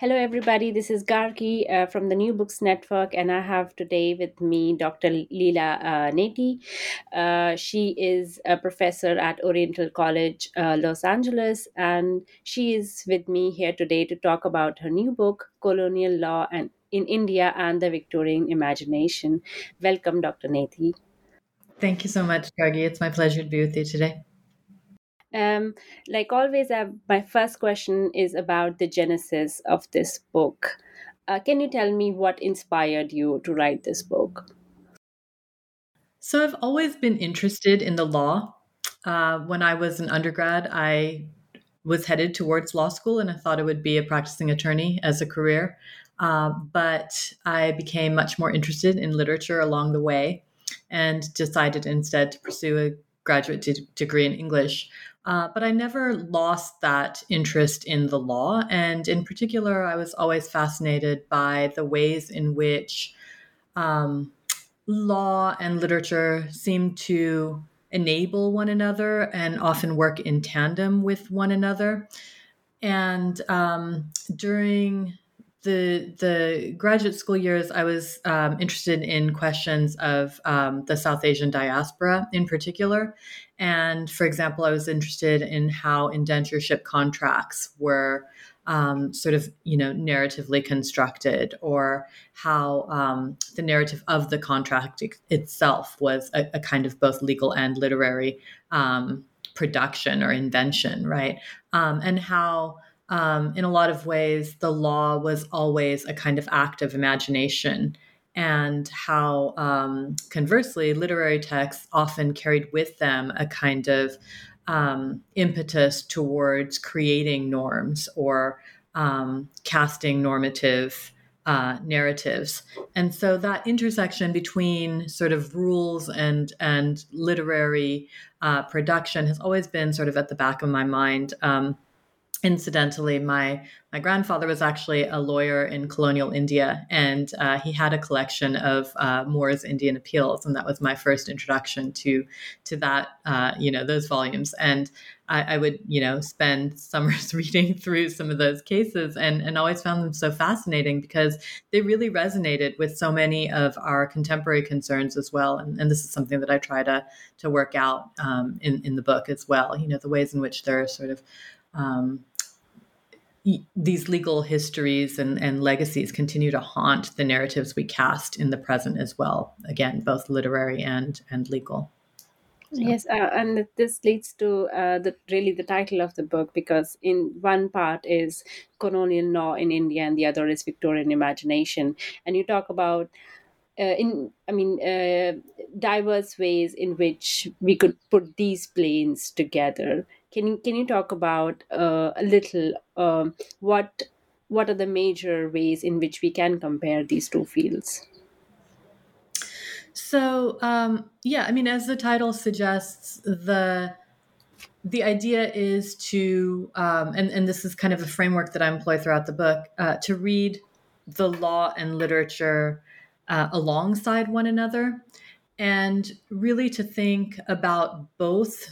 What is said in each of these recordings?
Hello, everybody. This is Gargi uh, from the New Books Network, and I have today with me Dr. Leila uh, Neti. Uh, she is a professor at Occidental College, uh, Los Angeles, and she is with me here today to talk about her new book, Colonial Law and in India and the Victorian Imagination. Welcome, Dr. Neti. Thank you so much, Gargi. It's my pleasure to be with you today. Um, like always, uh, my first question is about the genesis of this book. Uh, can you tell me what inspired you to write this book? So, I've always been interested in the law. Uh, when I was an undergrad, I was headed towards law school and I thought it would be a practicing attorney as a career. Uh, but I became much more interested in literature along the way and decided instead to pursue a graduate de- degree in English. Uh, but I never lost that interest in the law. And in particular, I was always fascinated by the ways in which um, law and literature seem to enable one another and often work in tandem with one another. And um, during the the graduate school years, I was um, interested in questions of um, the South Asian diaspora in particular, and for example, I was interested in how indentureship contracts were um, sort of, you know, narratively constructed, or how um, the narrative of the contract itself was a, a, kind of both legal and literary um, production or invention, right? Um, and how, um, in a lot of ways, the law was always a kind of act of imagination and how um, conversely literary texts often carried with them a kind of um, impetus towards creating norms or um, casting normative uh, narratives. And so that intersection between sort of rules and and literary uh, production has always been sort of at the back of my mind. Um, incidentally my my grandfather was actually a lawyer in colonial india and uh, he had a collection of uh, moore's indian appeals and that was my first introduction to to that uh, you know those volumes. And I, I, would you know spend summers reading through some of those cases and and always found them so fascinating because they really resonated with so many of our contemporary concerns as well. And, and this is something that i try to to work out um, in in the book as well you know the ways in which they're sort of um, these legal histories and, and legacies continue to haunt the narratives we cast in the present as well. Again, both literary and and legal. So. Yes, uh, and this leads to uh, the really the title of the book because in one part is colonial law in India and the other is Victorian imagination, and you talk about uh, in I mean uh, diverse ways in which we could put these planes together can you can you talk about uh, a little um, what what are the major ways in which we can compare these two fields? So um, yeah, I mean, as the title suggests, the the idea is to, um, and and this is kind of a framework that I employ throughout the book, uh, to read the law and literature uh, alongside one another, and really to think about both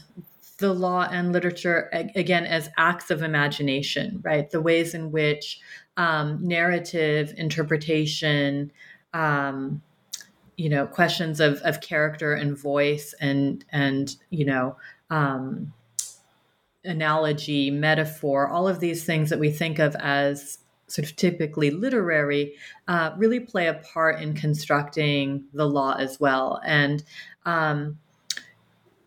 the law and literature again as acts of imagination, right? The ways in which um, narrative interpretation, um, you know, questions of of character and voice, and and you know. Um, analogy, metaphor, all of these things that we think of as sort of typically literary, uh, really play a part in constructing the law as well. And um,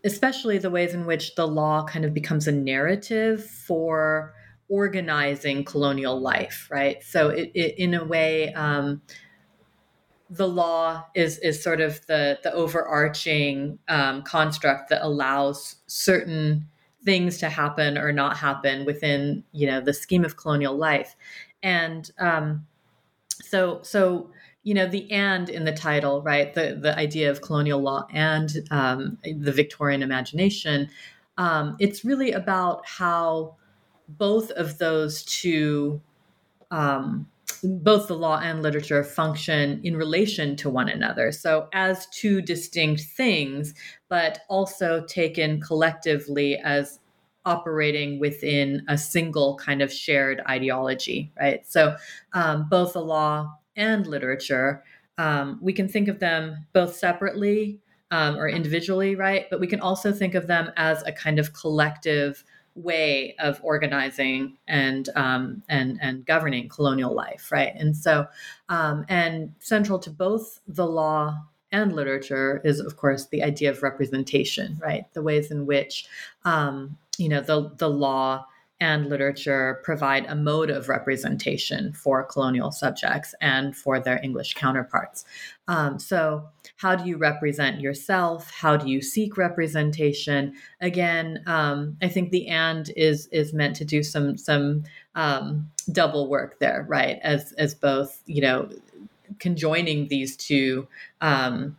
especially the ways in which the law kind of becomes a narrative for organizing colonial life, right? So, it, it in a way, um, the law is is sort of the the overarching um, construct that allows certain things to happen or not happen within you know the scheme of colonial life and um, so so you know the and in the title right the the idea of colonial law and um, the victorian imagination um, it's really about how both of those two um, both the law and literature function in relation to one another. So, as two distinct things, but also taken collectively as operating within a single kind of shared ideology, right? So, um, both the law and literature, um, we can think of them both separately um, or individually, right? But we can also think of them as a kind of collective way of organizing and um, and and governing colonial life, right? And so, um, and central to both the law and literature is, of course, the idea of representation, right? The ways in which um, you know the the law and literature provide a mode of representation for colonial subjects and for their English counterparts. Um, so, how do you represent yourself? How do you seek representation? Again, um, I think the and is is meant to do some some um, double work there, right? As as both you know conjoining these two um,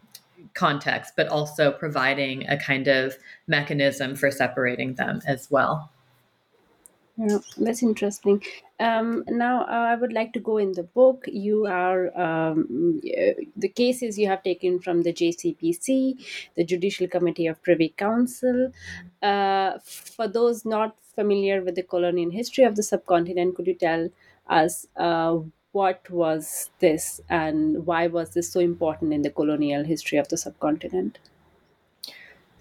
contexts, but also providing a kind of mechanism for separating them as well. Yeah, that's interesting. Um, now, uh, I would like to go in the book. You are um, the cases you have taken from the JCPC, the Judicial Committee of Privy Council. Uh, for those not familiar with the colonial history of the subcontinent, could you tell us uh, what was this and why was this so important in the colonial history of the subcontinent?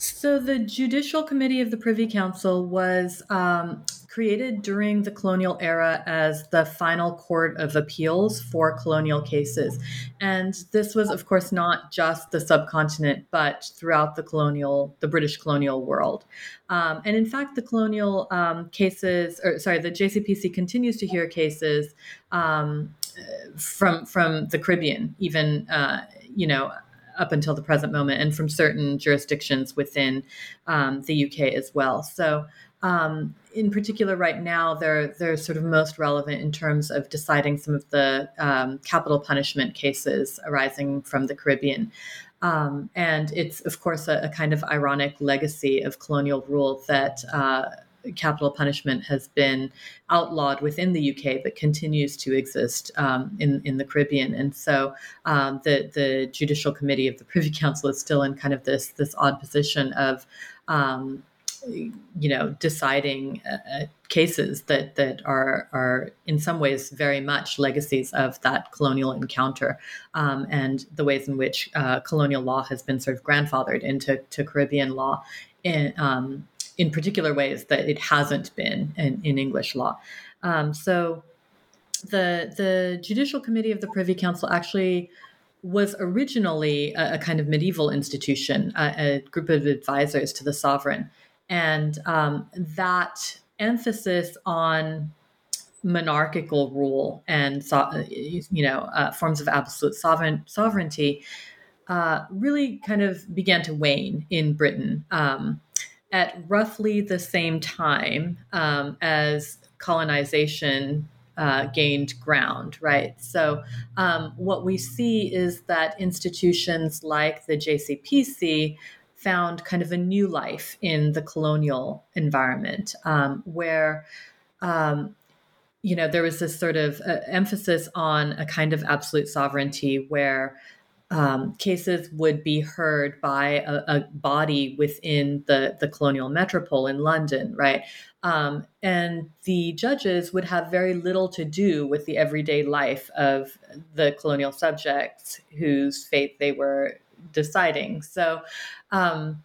So, the Judicial Committee of the Privy Council was um, created during the colonial era as the final court of appeals for colonial cases. And this was, of course, not just the subcontinent, but throughout the colonial, the British colonial world. Um, and in fact, the colonial um, cases, or sorry, the JCPC continues to hear cases um, from from the Caribbean, even uh, you know up until the present moment, and from certain jurisdictions within um, the UK as well. So, um, in particular, right now, they're they're sort of most relevant in terms of deciding some of the um, capital punishment cases arising from the Caribbean. Um, and it's, of course, a, a, kind of ironic legacy of colonial rule that. Uh, capital punishment has been outlawed within the UK, but continues to exist um, in in the Caribbean. And so um, the the Judicial Committee of the Privy Council is still in kind of this this odd position of. Um, you know, deciding uh, uh, cases that that are are in some ways very much legacies of that colonial encounter, um, and the ways in which uh, colonial law has been sort of grandfathered into to Caribbean law, in, um, in particular ways that it hasn't been in, in English law. Um, so the the Judicial Committee of the Privy Council actually was originally a, a kind of medieval institution, a, a, group of advisors to the sovereign, and um, that emphasis on monarchical rule and you know uh, forms of absolute sovereign sovereignty uh, really kind of began to wane in Britain. Um, at roughly the same time um, as colonization uh, gained ground, right? So, um, what we see is that institutions like the JCPC found kind of a new life in the colonial environment um, where. Um, you know, there was this sort of uh, emphasis on a kind of absolute sovereignty where um, cases would be heard by a, a, body within the, the colonial metropole in London, right? Um, and the judges would have very little to do with the everyday life of the colonial subjects whose fate they were deciding. So, um,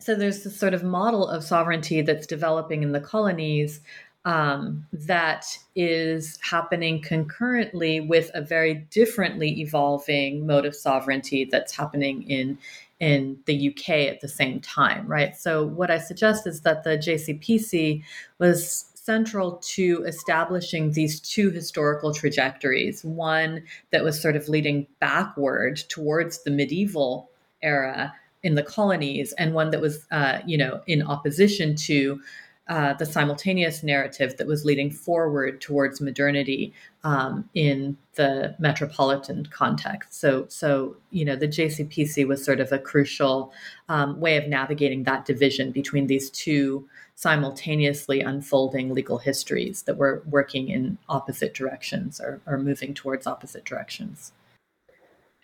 so there's this sort of model of sovereignty that's developing in the colonies um, that is happening concurrently with a very differently evolving mode of sovereignty that's happening in in the UK at the same time, right? So what I suggest is that the JCPC was central to establishing these two historical trajectories one that was sort of leading backward towards the medieval era in the colonies and one that was uh, you know in opposition to uh, the simultaneous narrative that was leading forward towards modernity um, in the metropolitan context. So, so you know, the JCPC was sort of a crucial um, way of navigating that division between these two simultaneously unfolding legal histories that were working in opposite directions or, or moving towards opposite directions.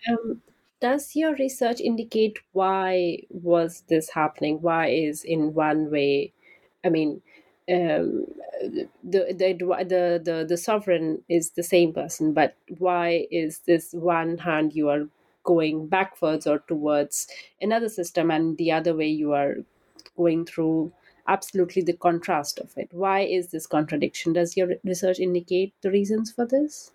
Um, does your research indicate why was this happening? Why is in one way I mean, um, the, the the the the sovereign is the same person, but why is this one hand you are going backwards or towards another system, and the other way you are going through absolutely the contrast of it? Why is this contradiction? Does your research indicate the reasons for this?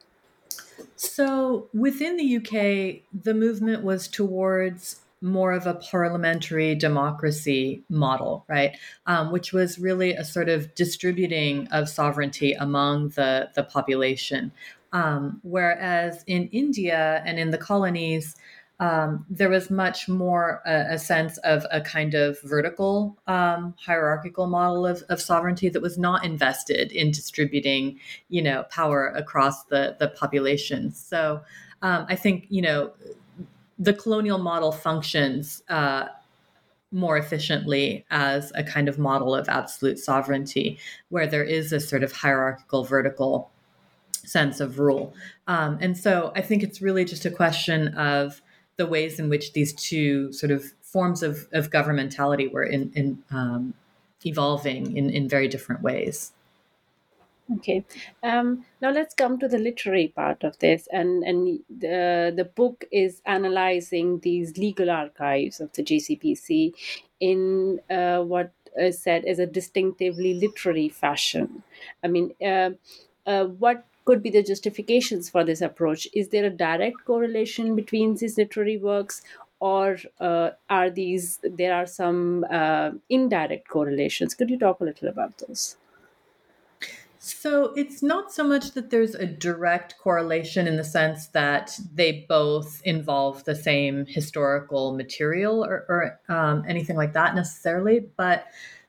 So within the UK, the movement was towards more of a parliamentary democracy model, right? Um, which was really a sort of distributing of sovereignty among the, the population. Um, whereas in India and in the colonies, um, there was much more a, a, sense of a kind of vertical um, hierarchical model of, of, sovereignty that was not invested in distributing, you know, power across the the population. So um, I think you know the colonial model functions uh, more efficiently as a kind of model of absolute sovereignty, where there is a sort of hierarchical, vertical sense of rule. Um, and so I think it's really just a question of the ways in which these two sort of forms of, of governmentality were in, in um, evolving in, in very different ways. Okay. Um, now let's come to the literary part of this, and and the the book is analyzing these legal archives of the JCPC in uh, what is said as a distinctively literary fashion. I mean, uh, uh, what could be the justifications for this approach? Is there a direct correlation between these literary works, or uh, are these there are some uh, indirect correlations? Could you talk a little about those? So it's not so much that there's a direct correlation in the sense that they both involve the same historical material or, or um, anything like that necessarily, but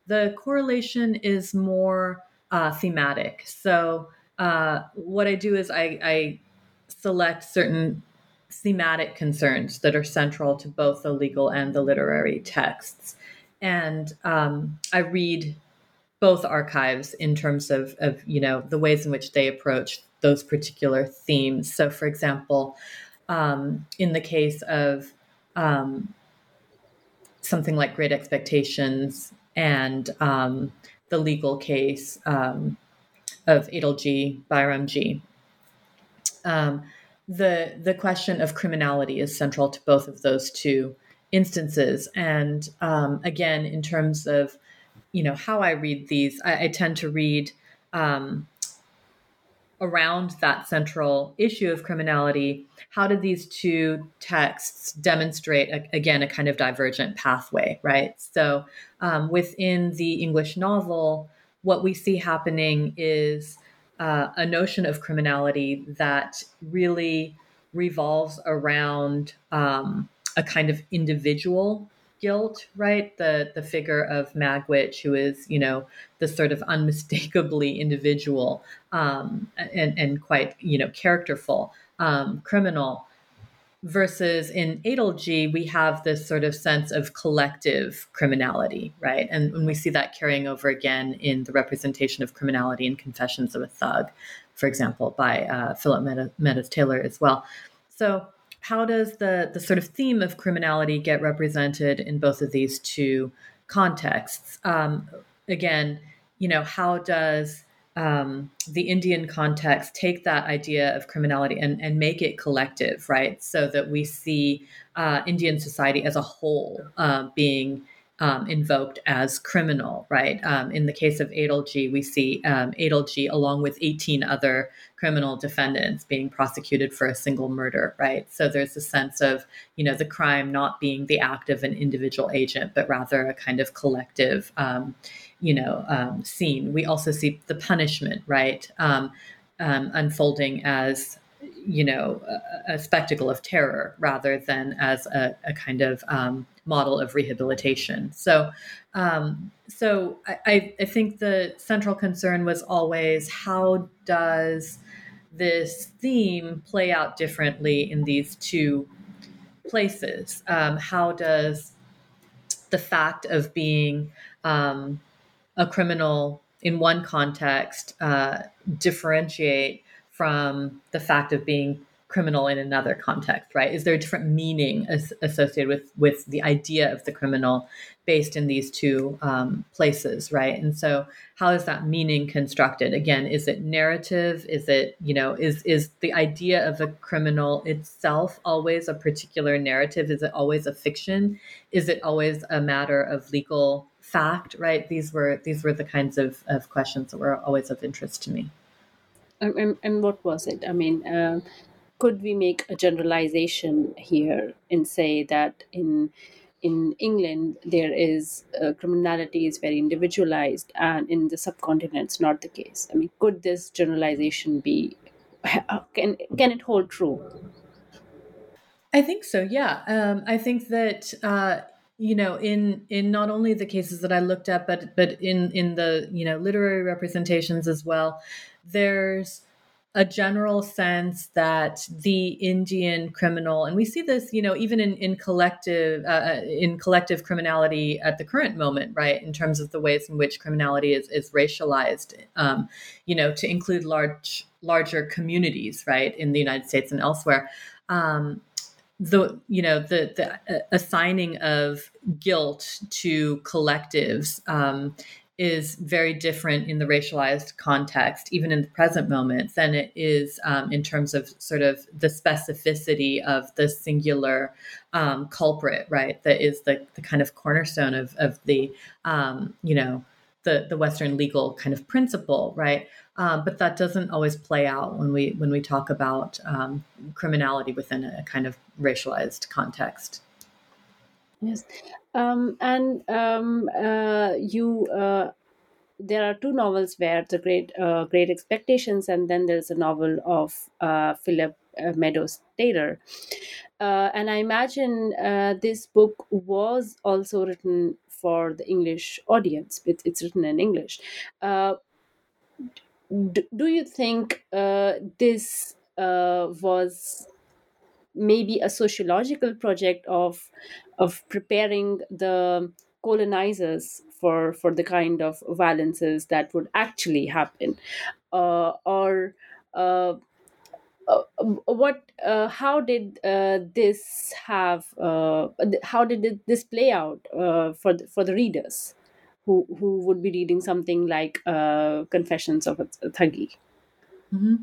the correlation is more uh, thematic. So uh, what I do is I, I select certain thematic concerns that are central to both the legal and the literary texts. And um, I read both archives in terms of, of you know the ways in which they approach those particular themes. So, for example, um, in the case of um, something like Great Expectations and um, the legal case um, of Adelji Bairamji, um, the the question of criminality is central to both of those two instances. And um, again, in terms of you know how I read these, I, I tend to read um, around that central issue of criminality. How did these two texts demonstrate a, again a kind of divergent pathway, right? So um, within the English novel, what we see happening is uh, a notion of criminality that really revolves around um, a kind of individual guilt, right? The the figure of Magwitch, who is, you know, the sort of unmistakably individual um, and and quite, you know, characterful um, criminal. Versus in Adelji, we have this sort of sense of collective criminality, right? And when we see that carrying over again in the representation of criminality in Confessions of a Thug, for example, by uh, Philip Meadows Taylor as well. So how does the the sort of theme of criminality get represented in both of these two contexts? Um, again, you know, how does um, the Indian context take that idea of criminality and, and make it collective, right? So that we see uh, Indian society as a whole uh, being um, invoked as criminal, right? Um, in the case of Adalji, we see um, Adalji along with 18 other criminal defendants being prosecuted for a single murder, right? So there's a sense of, you know, the crime not being the act of an individual agent, but rather a kind of collective, um, you know, um, scene. We also see the punishment, right, um, um, unfolding as you know a, a, spectacle of terror rather than as a, a kind of um, model of rehabilitation. So, um, so I, I think the central concern was always how does this theme play out differently in these two places? Um, how does the fact of being um, a criminal in one context uh, differentiate from the fact of being criminal in another context right? Is there a different meaning as, associated with with the idea of the criminal based in these two um, places right? And so how is that meaning constructed? Again is it narrative? Is it you know is is the idea of a criminal itself always a particular narrative? Is it always a fiction? Is it always a matter of legal fact right? These were these were the kinds of, of questions that were always of interest to me and, and what was it i mean uh, could we make a generalization here and say that in in England there is uh, criminality is very individualized and in the subcontinent it's not the case. I mean, could this generalization be can can it hold true? I think so. Yeah, um, I think that. Uh, you know in in not only the cases that i looked at but but in in the you know literary representations as well there's a general sense that the Indian criminal, and we see this, you know, even in in collective uh, uh, in collective criminality at the current moment, right? In terms of the ways in which criminality is is racialized, um, you know, to include large larger communities, right, in the United States and elsewhere. Um, the you know the the uh, assigning of guilt to collectives um, is very different in the racialized context, even in the present moment, than it is um, in terms of sort of the specificity of the singular um, culprit, right? That is the, the kind of cornerstone of, of the, um, you know, the, the Western legal kind of principle, right? Um, but that doesn't always play out when we when we talk about um, criminality within a kind of racialized context. Yes, um, and um, uh, you. Uh, there are two novels where the great, uh, great expectations, and then there's a novel of uh, Philip uh, Meadows Taylor. Uh, and I imagine uh, this book was also written for the English audience. It, it's written in English. Do, you think uh, this uh, was maybe a sociological project of of preparing the colonizers for for the kind of violences that would actually happen? Uh, or uh, uh, what uh, how did uh, this have uh, how did this play out for for the readers who who would be reading something like confessions of a, thuggy mm-hmm.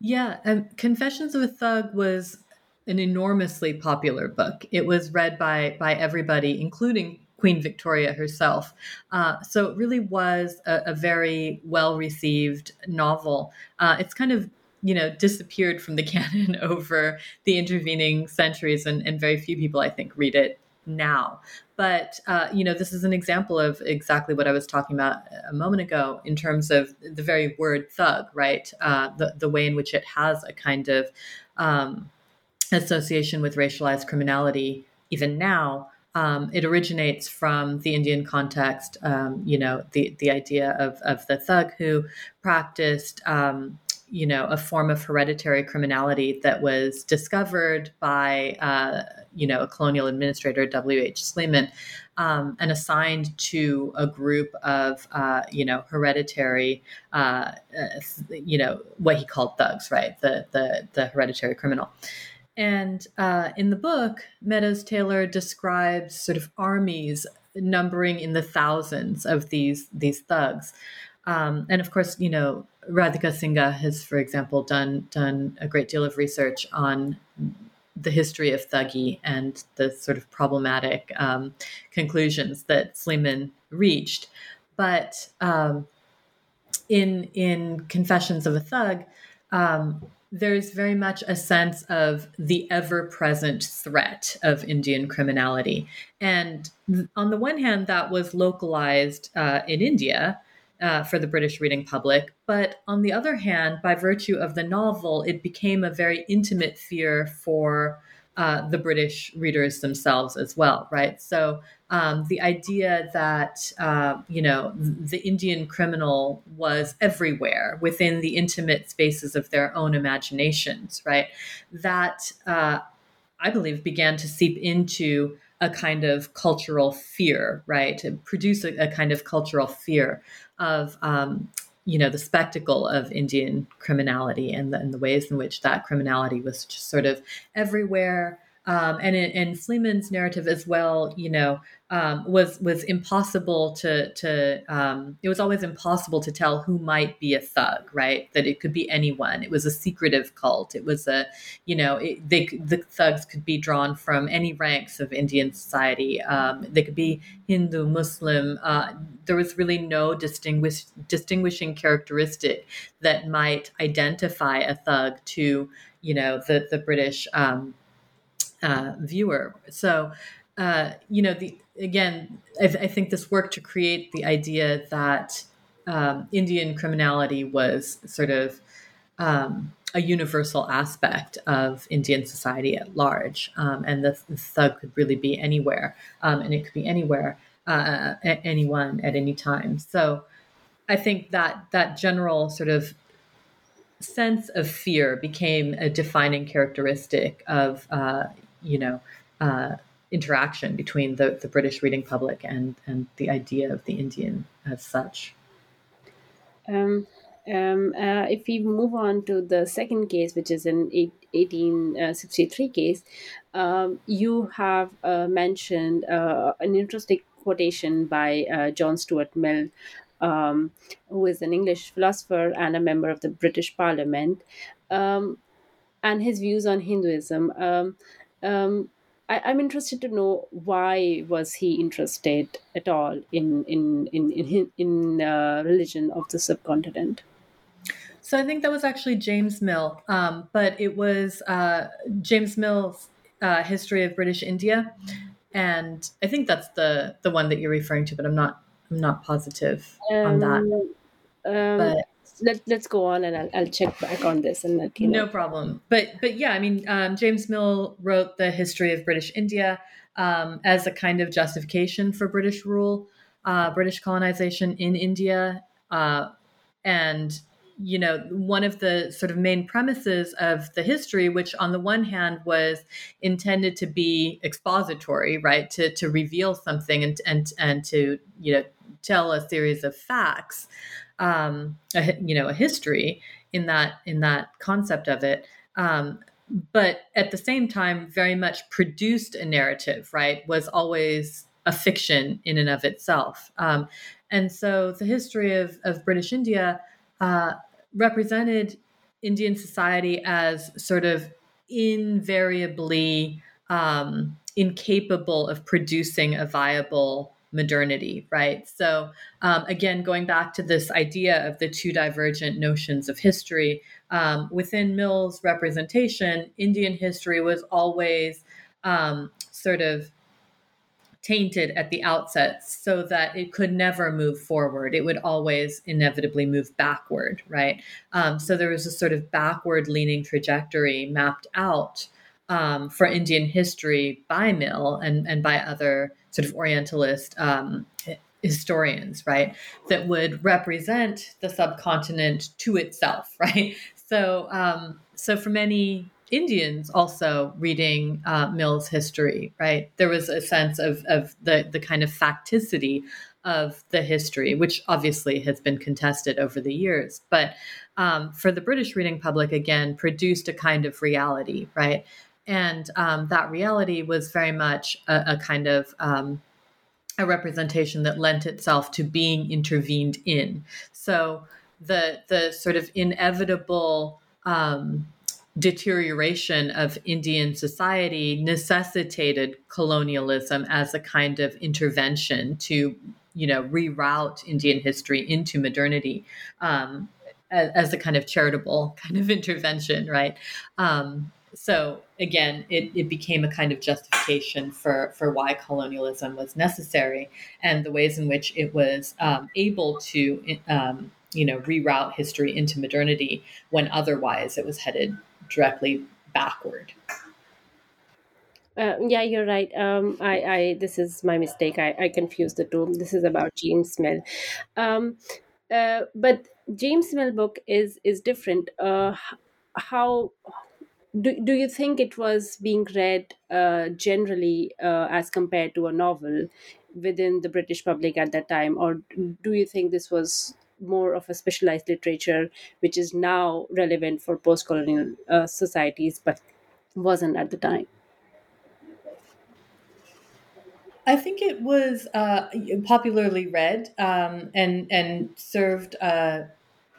yeah um, confessions of a thug was an enormously popular book. It was read by by everybody, including Queen Victoria herself. Uh, so it really was a, a very well received novel. Uh, it's kind of you know disappeared from the canon over the intervening centuries, and, and very few people, I think, read it now. But uh, you know, this is an example of exactly what I was talking about a moment ago in terms of the very word "thug," right? Uh, the the way in which it has a kind of um, association with racialized criminality even now. Um, it originates from the Indian context, um, you know, the, the idea of, of the thug who practiced, um, you know, a form of hereditary criminality that was discovered by, uh, you know, a colonial administrator, W.H. Sleeman, um, and assigned to a group of, uh, you know, hereditary, uh, uh you know, what he called thugs, right? The, the, the hereditary criminal. And uh, in the book, Meadows Taylor describes sort of armies numbering in the thousands of these these thugs. Um, and of course, you know, Radhika Singha has, for example, done done a great deal of research on the history of Thuggee and the sort of problematic um, conclusions that Sleeman reached. But um, in in Confessions of a Thug, um, there's very much a sense of the ever present threat of Indian criminality. And on the one hand, that was localized uh, in India uh, for the British reading public. But on the other hand, by virtue of the novel, it became a very intimate fear for uh, the British readers themselves as well, right? So um, the idea that uh, you know the Indian criminal was everywhere within the intimate spaces of their own imaginations, right? That uh, I believe began to seep into a kind of cultural fear, right? To produce a, a kind of cultural fear of um, you know the spectacle of Indian criminality and the, and the ways in which that criminality was just sort of everywhere um, and in, in Sleeman's narrative as well, you know, um, was was impossible to to um, it was always impossible to tell who might be a thug, right? That it could be anyone. It was a secretive cult. It was a, you know, it, they the thugs could be drawn from any ranks of Indian society. Um, they could be Hindu, Muslim. Uh, there was really no distinguish distinguishing characteristic that might identify a thug to, you know, the the British. Um, uh, viewer. So, uh, you know, the again, I, I, think this work to create the idea that um, Indian criminality was sort of um, a universal aspect of Indian society at large, um, and the, the, thug could really be anywhere, um, and it could be anywhere, uh, anyone at any time. So, I think that that general sort of sense of fear became a defining characteristic of uh, you know uh, interaction between the, the British reading public and and the idea of the Indian as such. Um, um, uh, if we move on to the second case, which is an 1863 case, um, you have uh, mentioned uh, an interesting quotation by uh, John Stuart Mill, um, who is an English philosopher and a member of the British Parliament, um, and his views on Hinduism. Um, um, I, am interested to know why was he interested at all in in in in, in uh, religion of the subcontinent. So I think that was actually James Mill, um, but it was uh, James Mill's uh, History of British India, and I think that's the the one that you're referring to, but I'm not I'm not positive um, on that. Um, but let, let's go on and I'll, I'll check back on this and let you know. No problem. But but yeah, I mean, um, James Mill wrote the history of British India um, as a kind of justification for British rule, uh, British colonization in India, uh, and you know one of the sort of main premises of the history which on the one hand was intended to be expository right to to reveal something and and and to you know tell a series of facts um, a, you know a history in that in that concept of it. Um, but at the same time very much produced a narrative right was always a fiction in and of itself. Um, and so the history of, of british india uh, represented indian society as sort of invariably um, incapable of producing a viable modernity, right? So, um, again, going back to this idea of the two divergent notions of history, um, within Mill's representation, Indian history was always um, sort of tainted at the outset so that it could never move forward. It would always inevitably move backward, right? Um, so there was a sort of backward leaning trajectory mapped out um, for Indian history by Mill and, and by other sort of Orientalist um, historians, right, that would represent the subcontinent to itself, right? So, um, so for many Indians also reading uh, Mill's history, right, there was a sense of of the the kind of facticity of the history, which obviously has been contested over the years, but um, for the British reading public, again, produced a kind of reality, right? And um, that reality was very much a, a kind of um, a representation that lent itself to being intervened in. So the the sort of inevitable um, deterioration of Indian society necessitated colonialism as a kind of intervention to, you know, reroute Indian history into modernity. Um, as, a kind of charitable kind of intervention, right? Um, so again, it, it became a kind of justification for, for why colonialism was necessary and the ways in which it was um, able to, um, you know, reroute history into modernity when otherwise it was headed directly backward. Uh, yeah, you're right. Um, I, I, this is my mistake. I, I confused the two. This is about James Mill. Um, uh, but James Mill book is is different. Uh, how do, do you think it was being read uh, generally uh, as compared to a novel within the British public at that time, or do you think this was more of a specialized literature which is now relevant for post-colonial uh, societies but wasn't at the time? I think it was uh, popularly read um, and and served uh,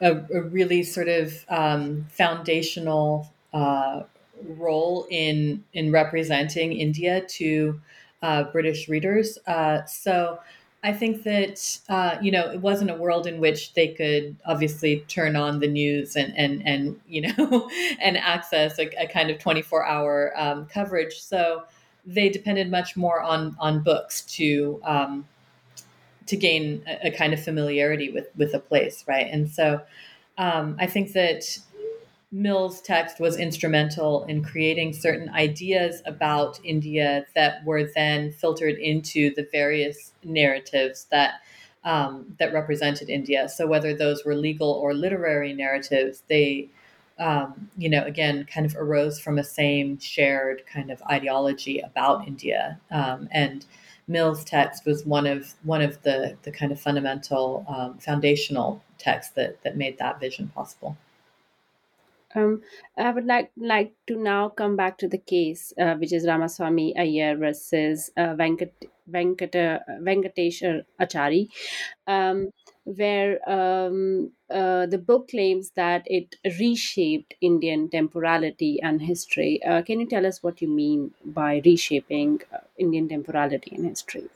a, a, really sort of um, foundational uh, role in in representing India to uh, British readers. Uh, so I think that uh, you know it wasn't a world in which they could obviously turn on the news and and and you know and access a, a kind of twenty four hour um, coverage. So they depended much more on on books to um, to gain a, a, kind of familiarity with with a place, right? And so um, I think that Mill's text was instrumental in creating certain ideas about India that were then filtered into the various narratives that um, that represented India. So whether those were legal or literary narratives, they um, you know again kind of arose from a same shared kind of ideology about India. Um, and Mill's text was one of one of the the kind of fundamental um, foundational texts that that made that vision possible. Um, I would like like to now come back to the case, uh, which is Ramaswamy Iyer versus uh, Venkat, Venkata, Venkatesh Achari, um, where um, uh, the book claims that it reshaped Indian temporality and history. Uh, can you tell us what you mean by reshaping uh, Indian temporality and history?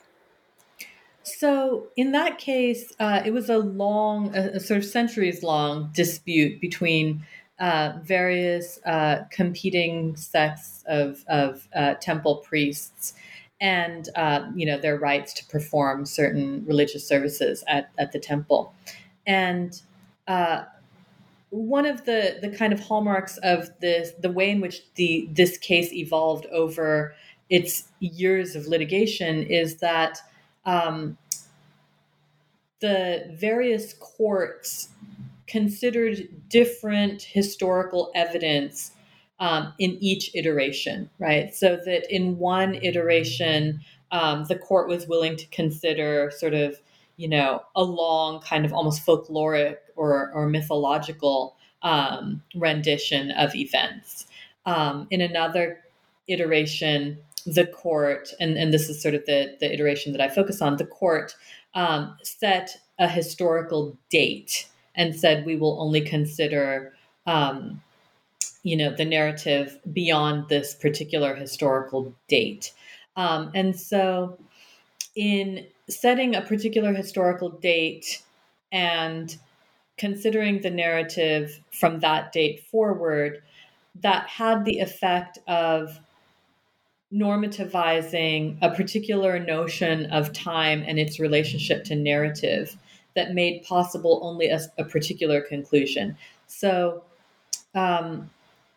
So, in that case, uh, it was a long, a, a sort of centuries long dispute between uh, various uh, competing sects of, of uh, temple priests and uh, you know their rights to perform certain religious services at, at the temple. And uh, one of the the kind of hallmarks of this the way in which the this case evolved over its years of litigation is that um, the various courts considered different historical evidence um, in each iteration, right? So that in one iteration, um, the court was willing to consider sort of, you know, a long kind of almost folkloric or, or mythological um, rendition of events. Um, in another iteration, the court, and, and this is sort of the, the iteration that I focus on, the court um, set a historical date and said we will only consider um, you know the narrative beyond this particular historical date. Um, and so in setting a particular historical date and considering the narrative from that date forward that had the effect of normativizing a particular notion of time and its relationship to narrative that made possible only a, a particular conclusion. So, um,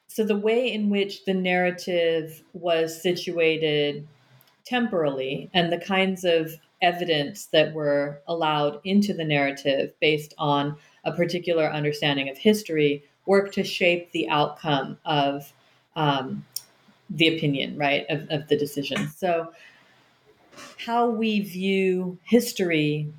so the way in which the narrative was situated temporally and the kinds of evidence that were allowed into the narrative based on a particular understanding of history work to shape the outcome of um, the opinion, right, of, of the decision. So, how we view history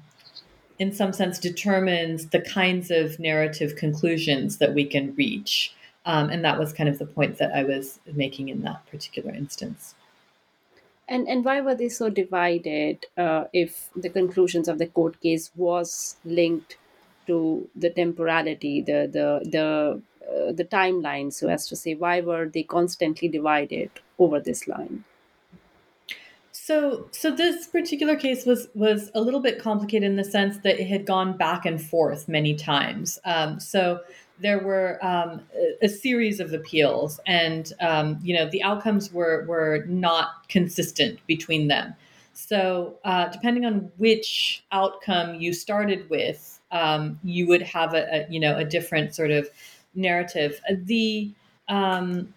in some sense determines the kinds of narrative conclusions that we can reach. Um, and that was kind of the point that I was making in that particular instance. And and why were they so divided? Uh, if the conclusions of the court case was linked to the temporality, the the the uh, the timeline, so as to say, why were they constantly divided over this line? So, so this particular case was was a little bit complicated in the sense that it had gone back and forth many times. Um, so there were um, a, a, series of appeals, and um, you know the outcomes were were not consistent between them. So, uh, depending on which outcome you started with, um, you would have a, a, you know a different sort of narrative. The um,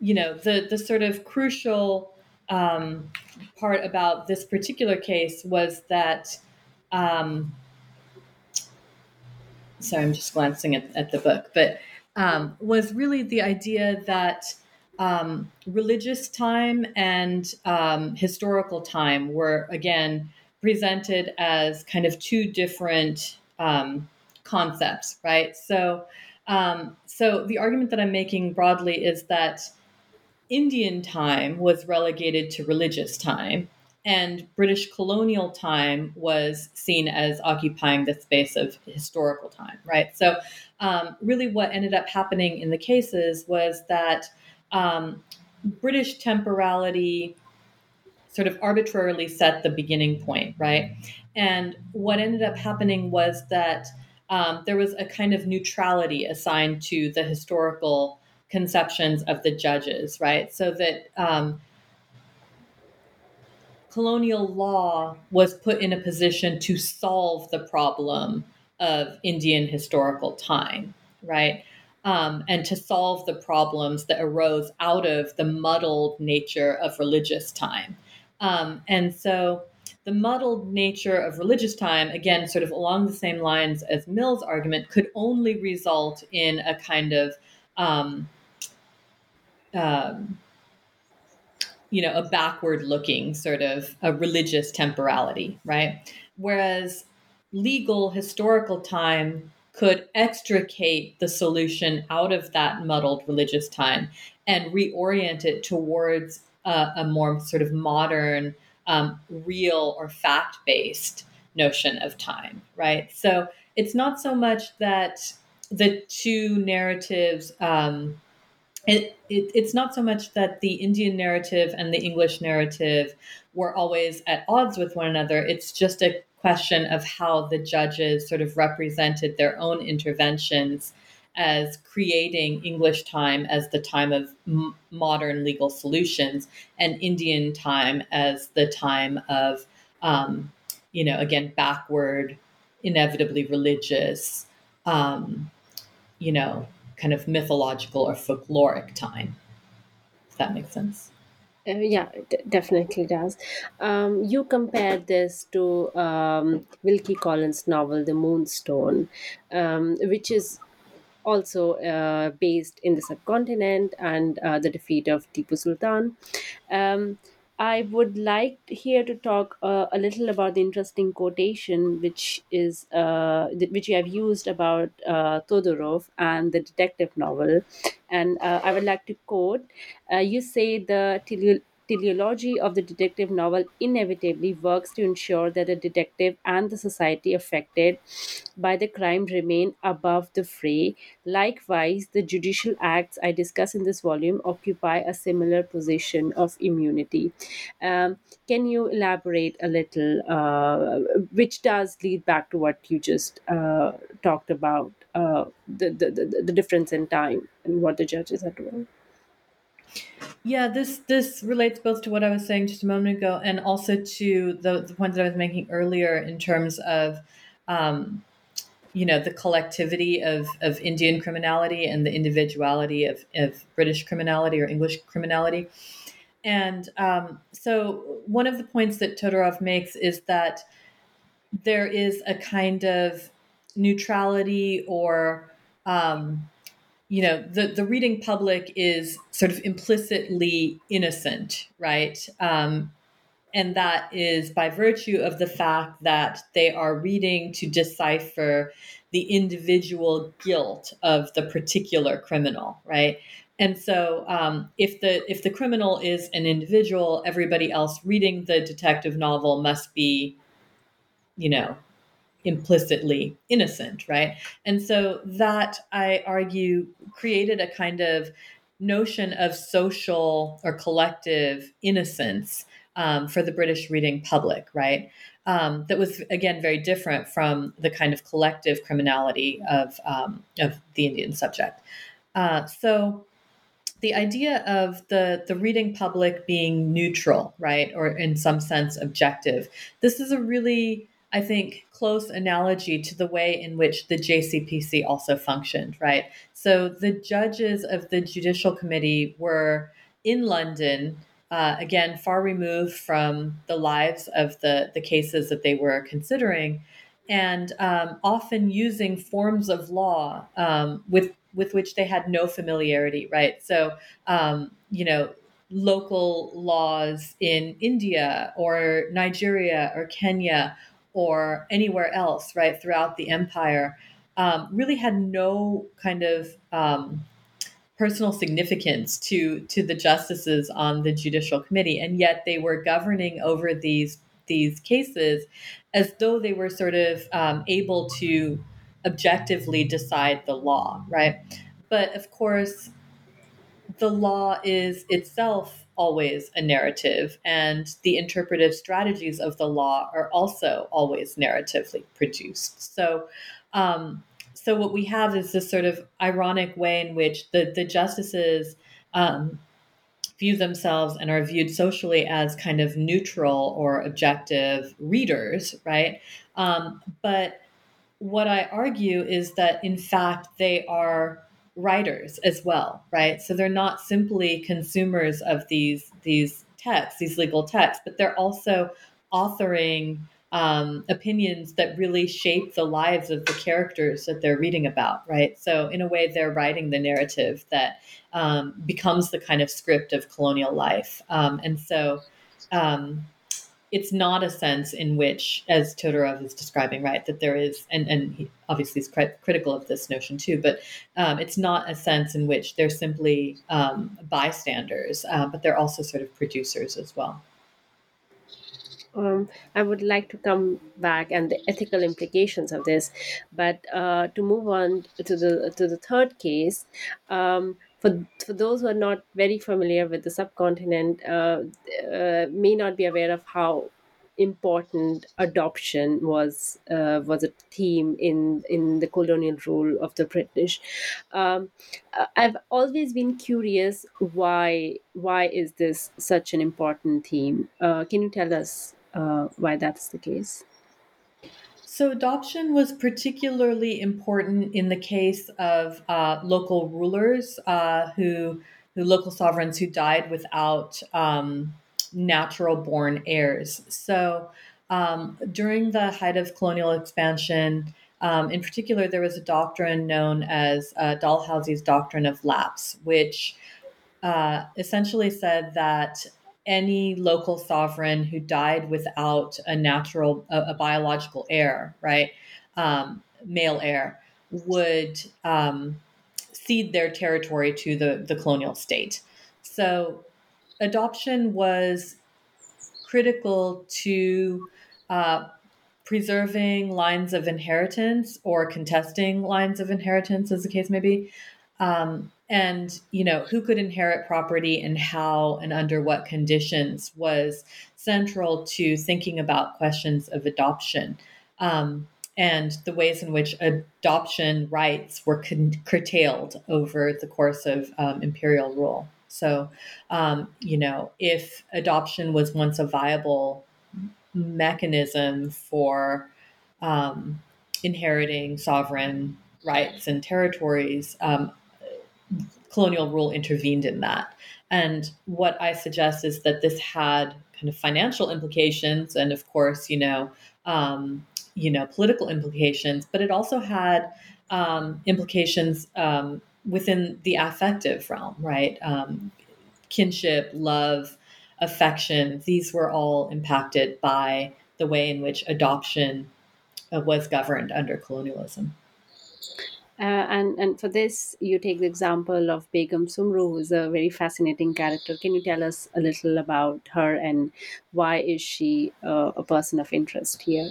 you know the the sort of crucial um, part about this particular case was that. Um, sorry, I'm just glancing at, at the book, but um, was really the idea that um, religious time and um, historical time were again presented as kind of two different um, concepts, right? So, um, so the argument that I'm making broadly is that Indian time was relegated to religious time, and British colonial time was seen as occupying the space of historical time, right? So, um, really, what ended up happening in the cases was that um, British temporality sort of arbitrarily set the beginning point, right? And what ended up happening was that um, there was a kind of neutrality assigned to the historical conceptions of the judges, right? So that um, colonial law was put in a position to solve the problem of Indian historical time, right? Um, and to solve the problems that arose out of the muddled nature of religious time. Um, and so the muddled nature of religious time, again, sort of along the same lines as Mill's argument, could only result in a kind of um, um, you know, a backward looking sort of a religious temporality, right? Whereas legal historical time could extricate the solution out of that muddled religious time and reorient it towards a, a more sort of modern, um, real or fact based notion of time, right? So it's not so much that the two narratives um, it, it, it's not so much that the Indian narrative and the English narrative were always at odds with one another. It's just a question of how the judges sort of represented their own interventions as creating English time as the time of m- modern legal solutions and Indian time as the time of, um, you know, again, backward, inevitably religious, um, you know, kind of mythological or folkloric time. If that makes sense. Uh, yeah, definitely does. Um, you compared this to um, Wilkie Collins' novel *The Moonstone*, um, which is also uh, based in the subcontinent and uh, the defeat of Tipu Sultan. Um, I would like here to talk uh, a little about the interesting quotation which is uh, which you have used about uh, Todorov and the detective novel, and uh, I would like to quote: uh, "You say the teleology of the detective novel inevitably works to ensure that the detective and the society affected by the crime remain above the fray. Likewise, the judicial acts I discuss in this volume occupy a similar position of immunity. Um, can you elaborate a little, uh, which does lead back to what you just uh, talked about, uh, the, the, the, the difference in time and what the judges are doing? Yeah, this this relates both to what I was saying just a moment ago, and also to the the point that I was making earlier in terms of, um, you know, the collectivity of of Indian criminality and the individuality of of British criminality or English criminality. And um, so, one of the points that Todorov makes is that there is a kind of neutrality or um, you know the the reading public is sort of implicitly innocent right um, and that is by virtue of the fact that they are reading to decipher the individual guilt of the particular criminal, right? And so, um, if the if the criminal is an individual, everybody else reading the detective novel must be, you know, implicitly innocent, right? And so that I argue created a kind of notion of social or collective innocence um, for the British reading public, right? Um, that was again very different from the kind of collective criminality of um, of the Indian subject. Uh, so the idea of the the reading public being neutral, right, or in some sense objective. This is a really I think, close analogy to the way in which the JCPC also functioned, right? So the judges of the Judicial Committee were in London, uh, again, far removed from the lives of the, the cases that they were considering, and um, often using forms of law um, with, with which they had no familiarity, right? So, um, you know, local laws in India or Nigeria or Kenya or anywhere else, right, throughout the empire, um, really had no kind of um, personal significance to to the justices on the judicial committee, and yet they were governing over these these cases as though they were sort of um, able to objectively decide the law, right? But of course, the law is itself always a narrative, and the interpretive strategies of the law are also always narratively produced. So, um, so what we have is this sort of ironic way in which the the justices um, view themselves and are viewed socially as kind of neutral or objective readers, right? Um, but what I argue is that in fact they are writers as well, right? So they're not simply consumers of these these texts, these legal texts, but they're also authoring um, opinions that really shape the lives of the characters that they're reading about, right? So in a way, they're writing the narrative that um, becomes the kind of script of colonial life, um, and so. Um, it's not a sense in which, as Todorov is describing, right, that there is, and, and he obviously is critical of this notion too, but um, it's not a sense in which they're simply um, bystanders, uh, but they're also sort of producers as well. Um, I would like to come back and the ethical implications of this, but uh, to move on to the to the third case, um, for, for those who are not very familiar with the subcontinent, uh, uh, may not be aware of how important adoption was uh, was a theme in in the colonial rule of the British. Um, uh, I've always been curious why why is this such an important theme? Uh, can you tell us uh, why that's the case? So, adoption was particularly important in the case of uh, local rulers uh, who, who, local sovereigns who died without um, natural born heirs. So, um, during the height of colonial expansion, um, in particular, there was a doctrine known as uh, Dalhousie's doctrine of lapse, which uh, essentially said that any local sovereign who died without a natural, a, a biological heir, right, um, male heir, would um, cede their territory to the, the colonial state. So adoption was critical to uh, preserving lines of inheritance or contesting lines of inheritance, as the case may be. Um, and you know who could inherit property and how and under what conditions was central to thinking about questions of adoption. Um, and the ways in which adoption rights were con- curtailed over the course of um, imperial rule. So um, you know if adoption was once a viable mechanism for um, inheriting sovereign rights and territories um, colonial rule intervened in that. And what I suggest is that this had kind of financial implications, and of course, you know, um, you know, political implications, but it also had um, implications um, within the affective realm, right? Um, kinship, love, affection. These were all impacted by the way in which adoption uh, was governed under colonialism. Uh, and and for this, you take the example of Begum Sumru, who is a very fascinating character. Can you tell us a little about her and why is she uh, a person of interest here?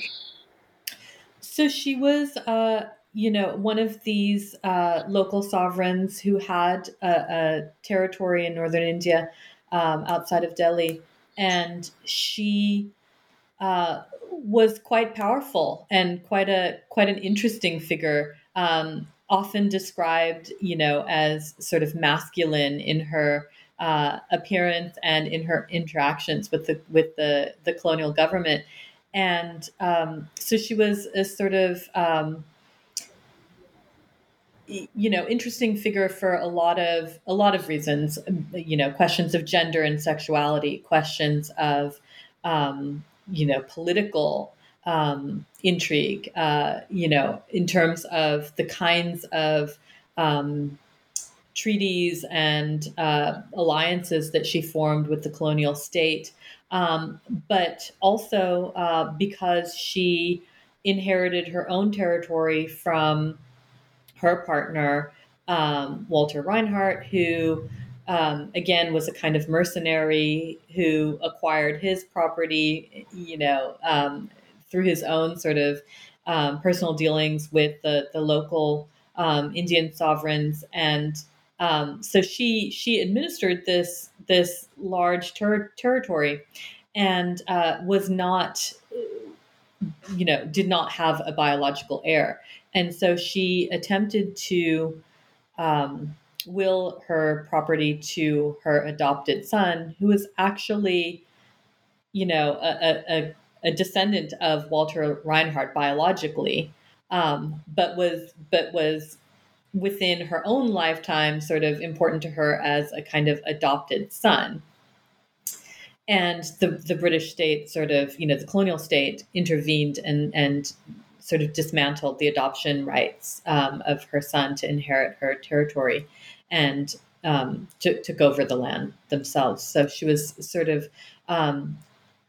So she was, uh, you know, one of these uh, local sovereigns who had a, a territory in northern India um, outside of Delhi, and she uh, was quite powerful and quite a quite an interesting figure. Um, often described, you know, as sort of masculine in her uh, appearance and in her interactions with the with the the colonial government, and um, so she was a sort of um, you know interesting figure for a lot of a lot of reasons you know questions of gender and sexuality questions of um, you know political um, intrigue, uh, you know, in terms of the kinds of um, treaties and uh, alliances that she formed with the colonial state, um, but also uh, because she inherited her own territory from her partner, um, Walter Reinhardt, who um, again was a kind of mercenary who acquired his property, you know, um, through his own sort of um, personal dealings with the the local um, Indian sovereigns, and um, so she she administered this this large ter- territory, and uh, was not, you know, did not have a biological heir, and so she attempted to. Um, will her property to her adopted son, who is actually, you know, a, a, a descendant of Walter Reinhardt biologically, um, but was but was within her own lifetime sort of important to her as a kind of adopted son. And the the British state sort of you know the colonial state intervened and and sort of dismantled the adoption rights um, of her son to inherit her territory and um, to, took over the land themselves. So she was sort of um,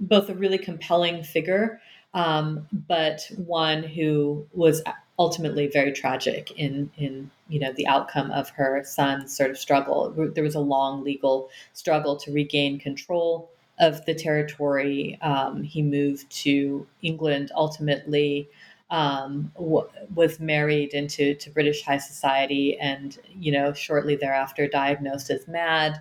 both a really compelling figure, um, but one who was ultimately very tragic in in you know the outcome of her son's sort of struggle. There was a long legal struggle to regain control of the territory. Um, he moved to England ultimately. Um, w- was married into to British high society, and you know shortly thereafter diagnosed as mad,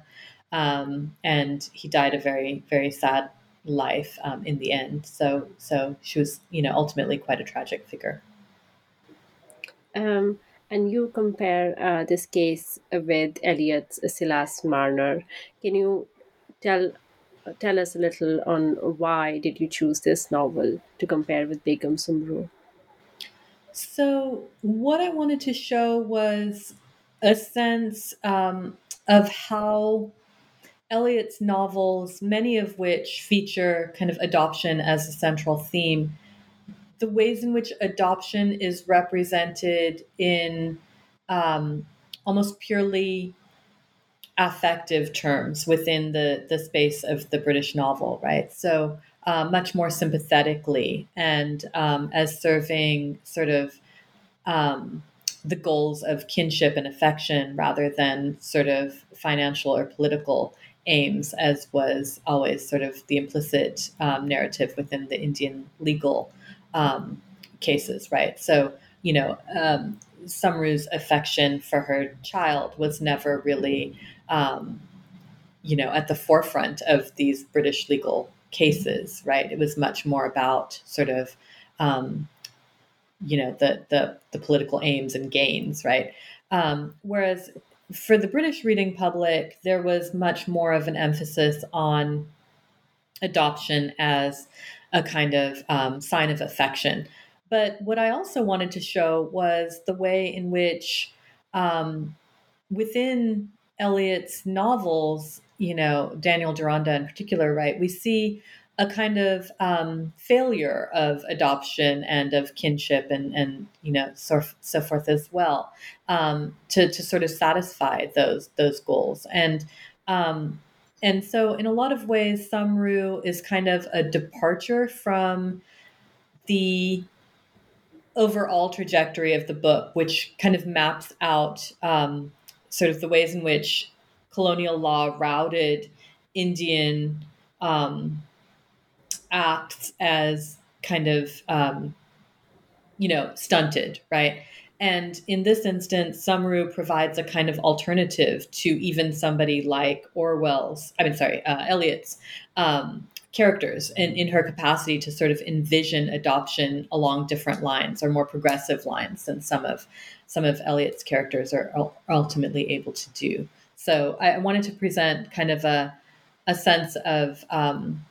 um, and he died a very very sad life um, in the end. So so she was you know ultimately quite a tragic figure. Um, and you compare uh, this case with Eliot's Silas Marner. Can you tell tell us a little on why did you choose this novel to compare with Begum Sumru? So what I wanted to show was a sense um, of how Eliot's novels, many of which feature kind of adoption as a central theme, the ways in which adoption is represented in um, almost purely affective terms within the, the space of the British novel, right? So, uh, much more sympathetically and um, as serving sort of um, the goals of kinship and affection rather than sort of financial or political aims, as was always sort of the implicit um, narrative within the Indian legal um, cases, right? So, you know, um, Sumru's affection for her child was never really, um, you know, at the forefront of these British legal cases, right? It was much more about sort of, um, you know, the the the political aims and gains, right? Um, whereas for the British reading public, there was much more of an emphasis on adoption as a kind of um, sign of affection. But what I also wanted to show was the way in which, um, within Eliot's novels, you know, Daniel Deronda in particular, right, we see a kind of um, failure of adoption and of kinship and, and you know so, so forth as well um, to, to sort of satisfy those those goals. And um, and so in a lot of ways Samru is kind of a departure from the overall trajectory of the book, which kind of maps out um, sort of the ways in which colonial law routed Indian um, acts as kind of, um, you know, stunted, right? And in this instance, Sumru provides a kind of alternative to even somebody like Orwell's, I mean, sorry, uh, Eliot's um, characters in, in her capacity to sort of envision adoption along different lines or more progressive lines than some of some of Eliot's characters are ultimately able to do. So I wanted to present kind of a a sense of um,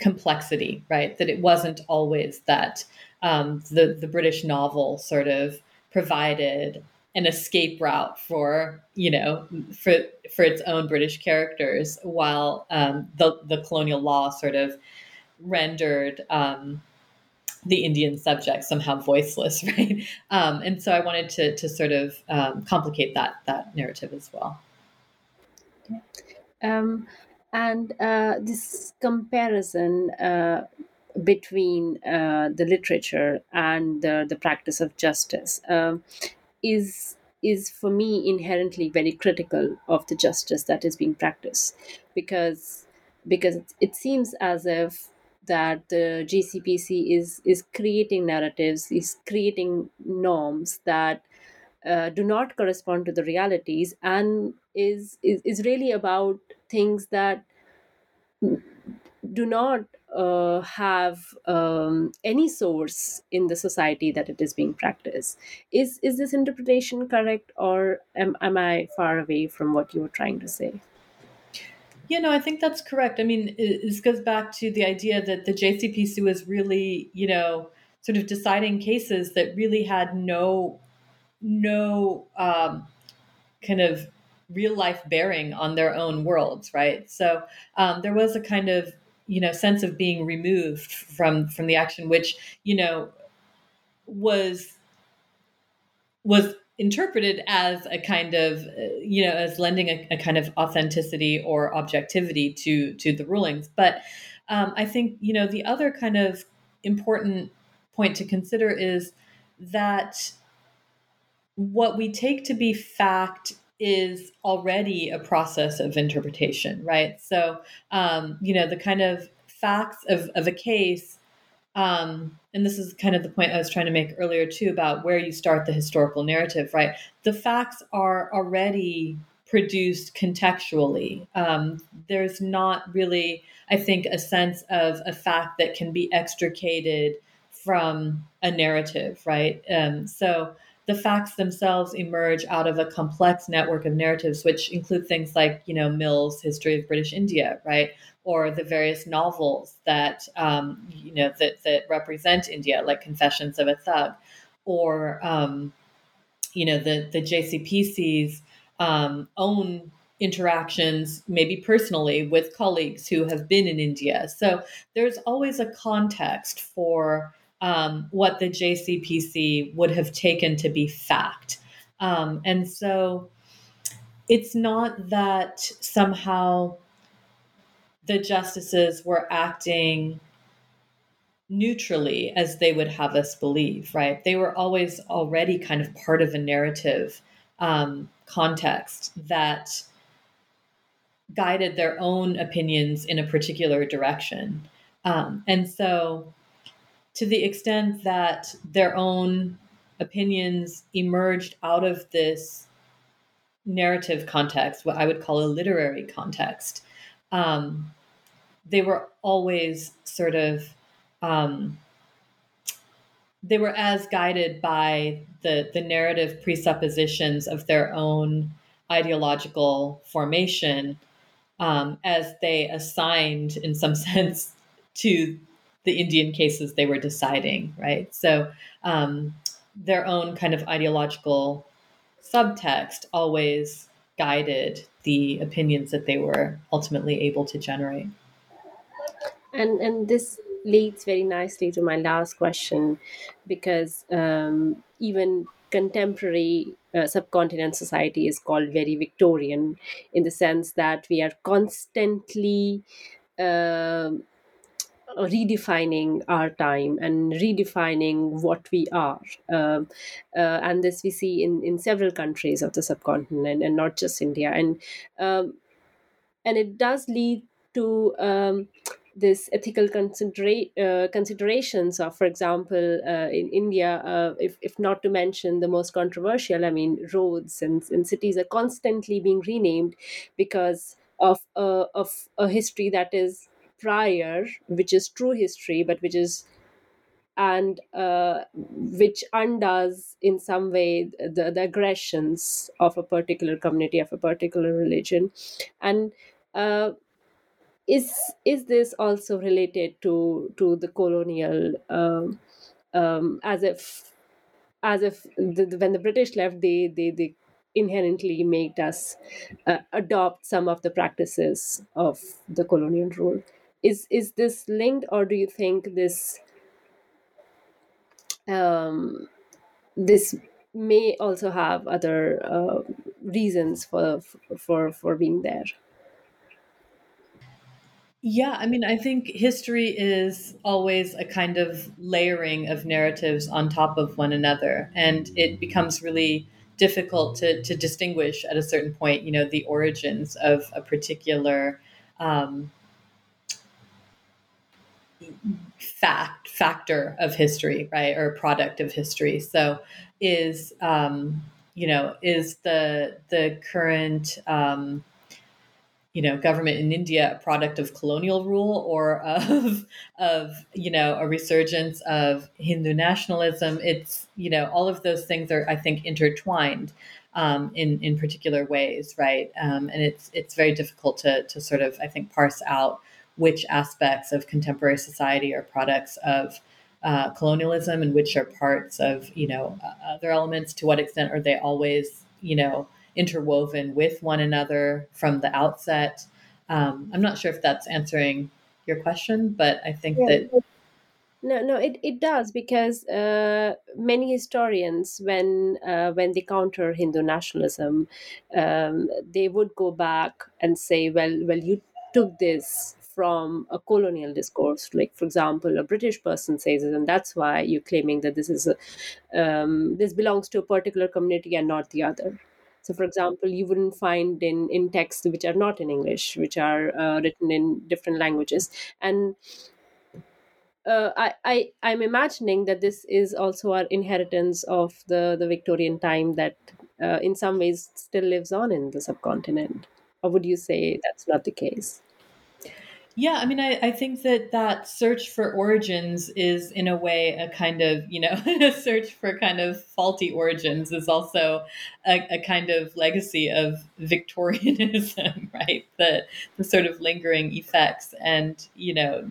complexity, right? That it wasn't always that um, the the British novel sort of provided an escape route for you know for for its own British characters, while um, the the colonial law sort of rendered um, the Indian subject somehow voiceless, right? Um, and so I wanted to to sort of um, complicate that that narrative as well. Um, and uh, this comparison uh, between uh, the literature and the, practice of justice um, is is for me inherently very critical of the justice that is being practiced. Because because it seems as if that the JCPC is is creating narratives, is creating norms that uh, do not correspond to the realities, and is, is is really about things that do not uh, have um, any source in the society that it is being practiced. Is is this interpretation correct, or am am I far away from what you were trying to say? Yeah, no, I think that's correct. I mean, this goes back to the idea that the JCPC was really, you know, sort of deciding cases that really had no no um, kind of real life bearing on their own worlds, right? So um, there was a kind of you know sense of being removed from from the action which you know was was interpreted as a kind of you know as lending a, a kind of authenticity or objectivity to to the rulings but um, i think you know the other kind of important point to consider is that what we take to be fact is already a process of interpretation, right? So, um, you know, the kind of facts of, of a case, um, and this is kind of the point I was trying to make earlier too about where you start the historical narrative, right? The facts are already produced contextually. Um, there's not really, I think, a sense of a fact that can be extricated from a narrative, right? Um, so, the facts themselves emerge out of a complex network of narratives, which include things like, you know, Mill's History of British India, right? Or the various novels that, um, you know, that, that represent India, like Confessions of a Thug, or, um, you know, the, the JCPC's um, own interactions, maybe personally, with colleagues who have been in India. So there's always a context for um, what the JCPC would have taken to be fact. Um, and so it's not that somehow the justices were acting neutrally as they would have us believe, right? They were always already kind of part of a narrative um, context that guided their own opinions in a particular direction. Um, and so to the extent that their own opinions emerged out of this narrative context, what I would call a literary context, um, they were always sort of um, they were as guided by the the narrative presuppositions of their own ideological formation um, as they assigned, in some sense, to the Indian cases they were deciding, right? So um, their own kind of ideological subtext always guided the opinions that they were ultimately able to generate. And and this leads very nicely to my last question, because um, even contemporary uh, subcontinent society is called very Victorian in the sense that we are constantly. Uh, redefining our time and redefining what we are. Um, uh, and this we see in, in several countries of the subcontinent and not just India. And um, and it does lead to um, this ethical considera- uh, considerations of, for example, uh, in India, uh, if, if not to mention the most controversial, I mean, roads and, and cities are constantly being renamed because of, uh, of a history that is prior, which is true history, but which is and uh, which undoes in some way the, the aggressions of a particular community of a particular religion. And uh, is is this also related to to the colonial um, um, as if as if the, the, when the british left they they, they inherently made us uh, adopt some of the practices of the colonial rule is is this linked or do you think this um, this may also have other uh, reasons for for for being there? Yeah, I mean, I think history is always a kind of layering of narratives on top of one another, and it becomes really difficult to, to distinguish at a certain point, you know, the origins of a particular um, fact factor of history, right, or product of history. So, is um, you know, is the the current um, you know government in India a product of colonial rule or of of you know a resurgence of Hindu nationalism. It's you know all of those things are I think intertwined um, in in particular ways, right? Um, and it's it's very difficult to to sort of I think parse out which aspects of contemporary society are products of uh, colonialism and which are parts of you know other elements. To what extent are they always you know interwoven with one another from the outset. Um, I'm not sure if that's answering your question, but I think yeah. that. No, no, it, it does because uh, many historians, when uh, when they counter Hindu nationalism, um, they would go back and say, well, well, you took this from a colonial discourse. Like, for example, a British person says it, and that's why you're claiming that this is a, um, this belongs to a particular community and not the other. So, for example, you wouldn't find in, in texts which are not in English, which are uh, written in different languages. And uh, I, I, I'm imagining that this is also our inheritance of the, the Victorian time that uh, in some ways still lives on in the subcontinent. Or would you say that's not the case? Yeah, I mean, I, I think that that search for origins is, in a way, a kind of, you know, a search for kind of faulty origins is also a, a kind of legacy of Victorianism, right? The, the sort of lingering effects. And, you know,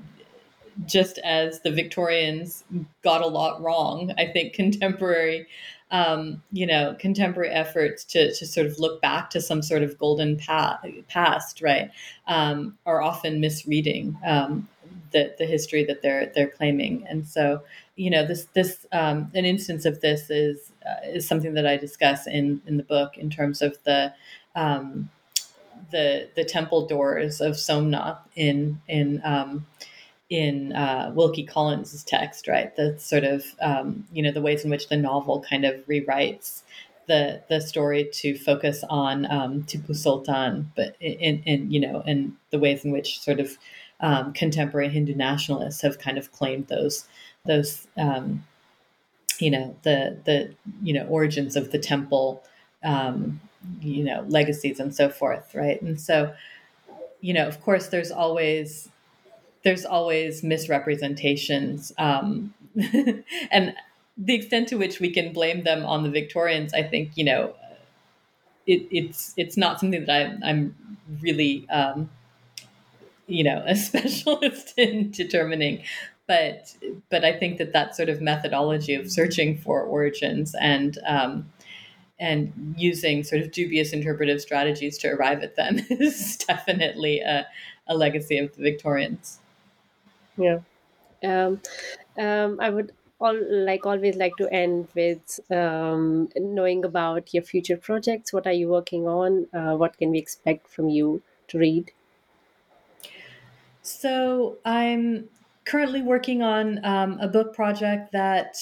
just as the Victorians got a lot wrong, I think contemporary um, you know, contemporary efforts to, to sort of look back to some sort of golden pa- past, right, um, are often misreading um, the, the history that they're they're claiming. And so, you know, this this um, an instance of this is uh, is something that I discuss in in the book in terms of the um, the the temple doors of Somnath in in um, in uh, Wilkie Collins' text, right? The sort of um, you know the ways in which the novel kind of rewrites the the story to focus on um, Tipu Sultan, but in, in you know in the ways in which sort of um, contemporary Hindu nationalists have kind of claimed those those um, you know the the you know origins of the temple um, you know legacies and so forth, right? And so you know of course there's always there's always misrepresentations um, and the extent to which we can blame them on the victorians i think you know it, it's it's not something that I, i'm really um, you know a specialist in determining. But but i think that that sort of methodology of searching for origins and um, and using sort of dubious interpretive strategies to arrive at them is definitely a, a legacy of the victorians yeah. Um, um, I would all like always like to end with um, knowing about your future projects. What are you working on? Uh, what can we expect from you to read? So I'm currently working on um, a book project that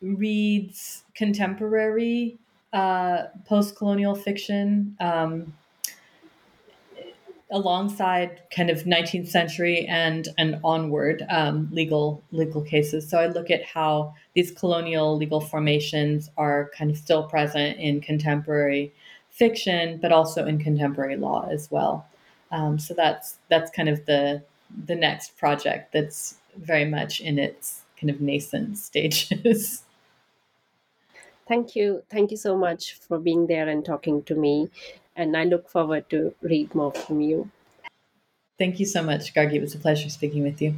reads contemporary uh, post colonial fiction. Um, alongside kind of 19th century and and onward um, legal legal cases. So I look at how these colonial legal formations are kind of still present in contemporary fiction, but also in contemporary law as well. Um, so that's that's kind of the the next project that's very much in its kind of nascent stages. Thank you. Thank you so much for being there and talking to me and I look forward to read more from you. Thank you so much, Gargi. It was a pleasure speaking with you.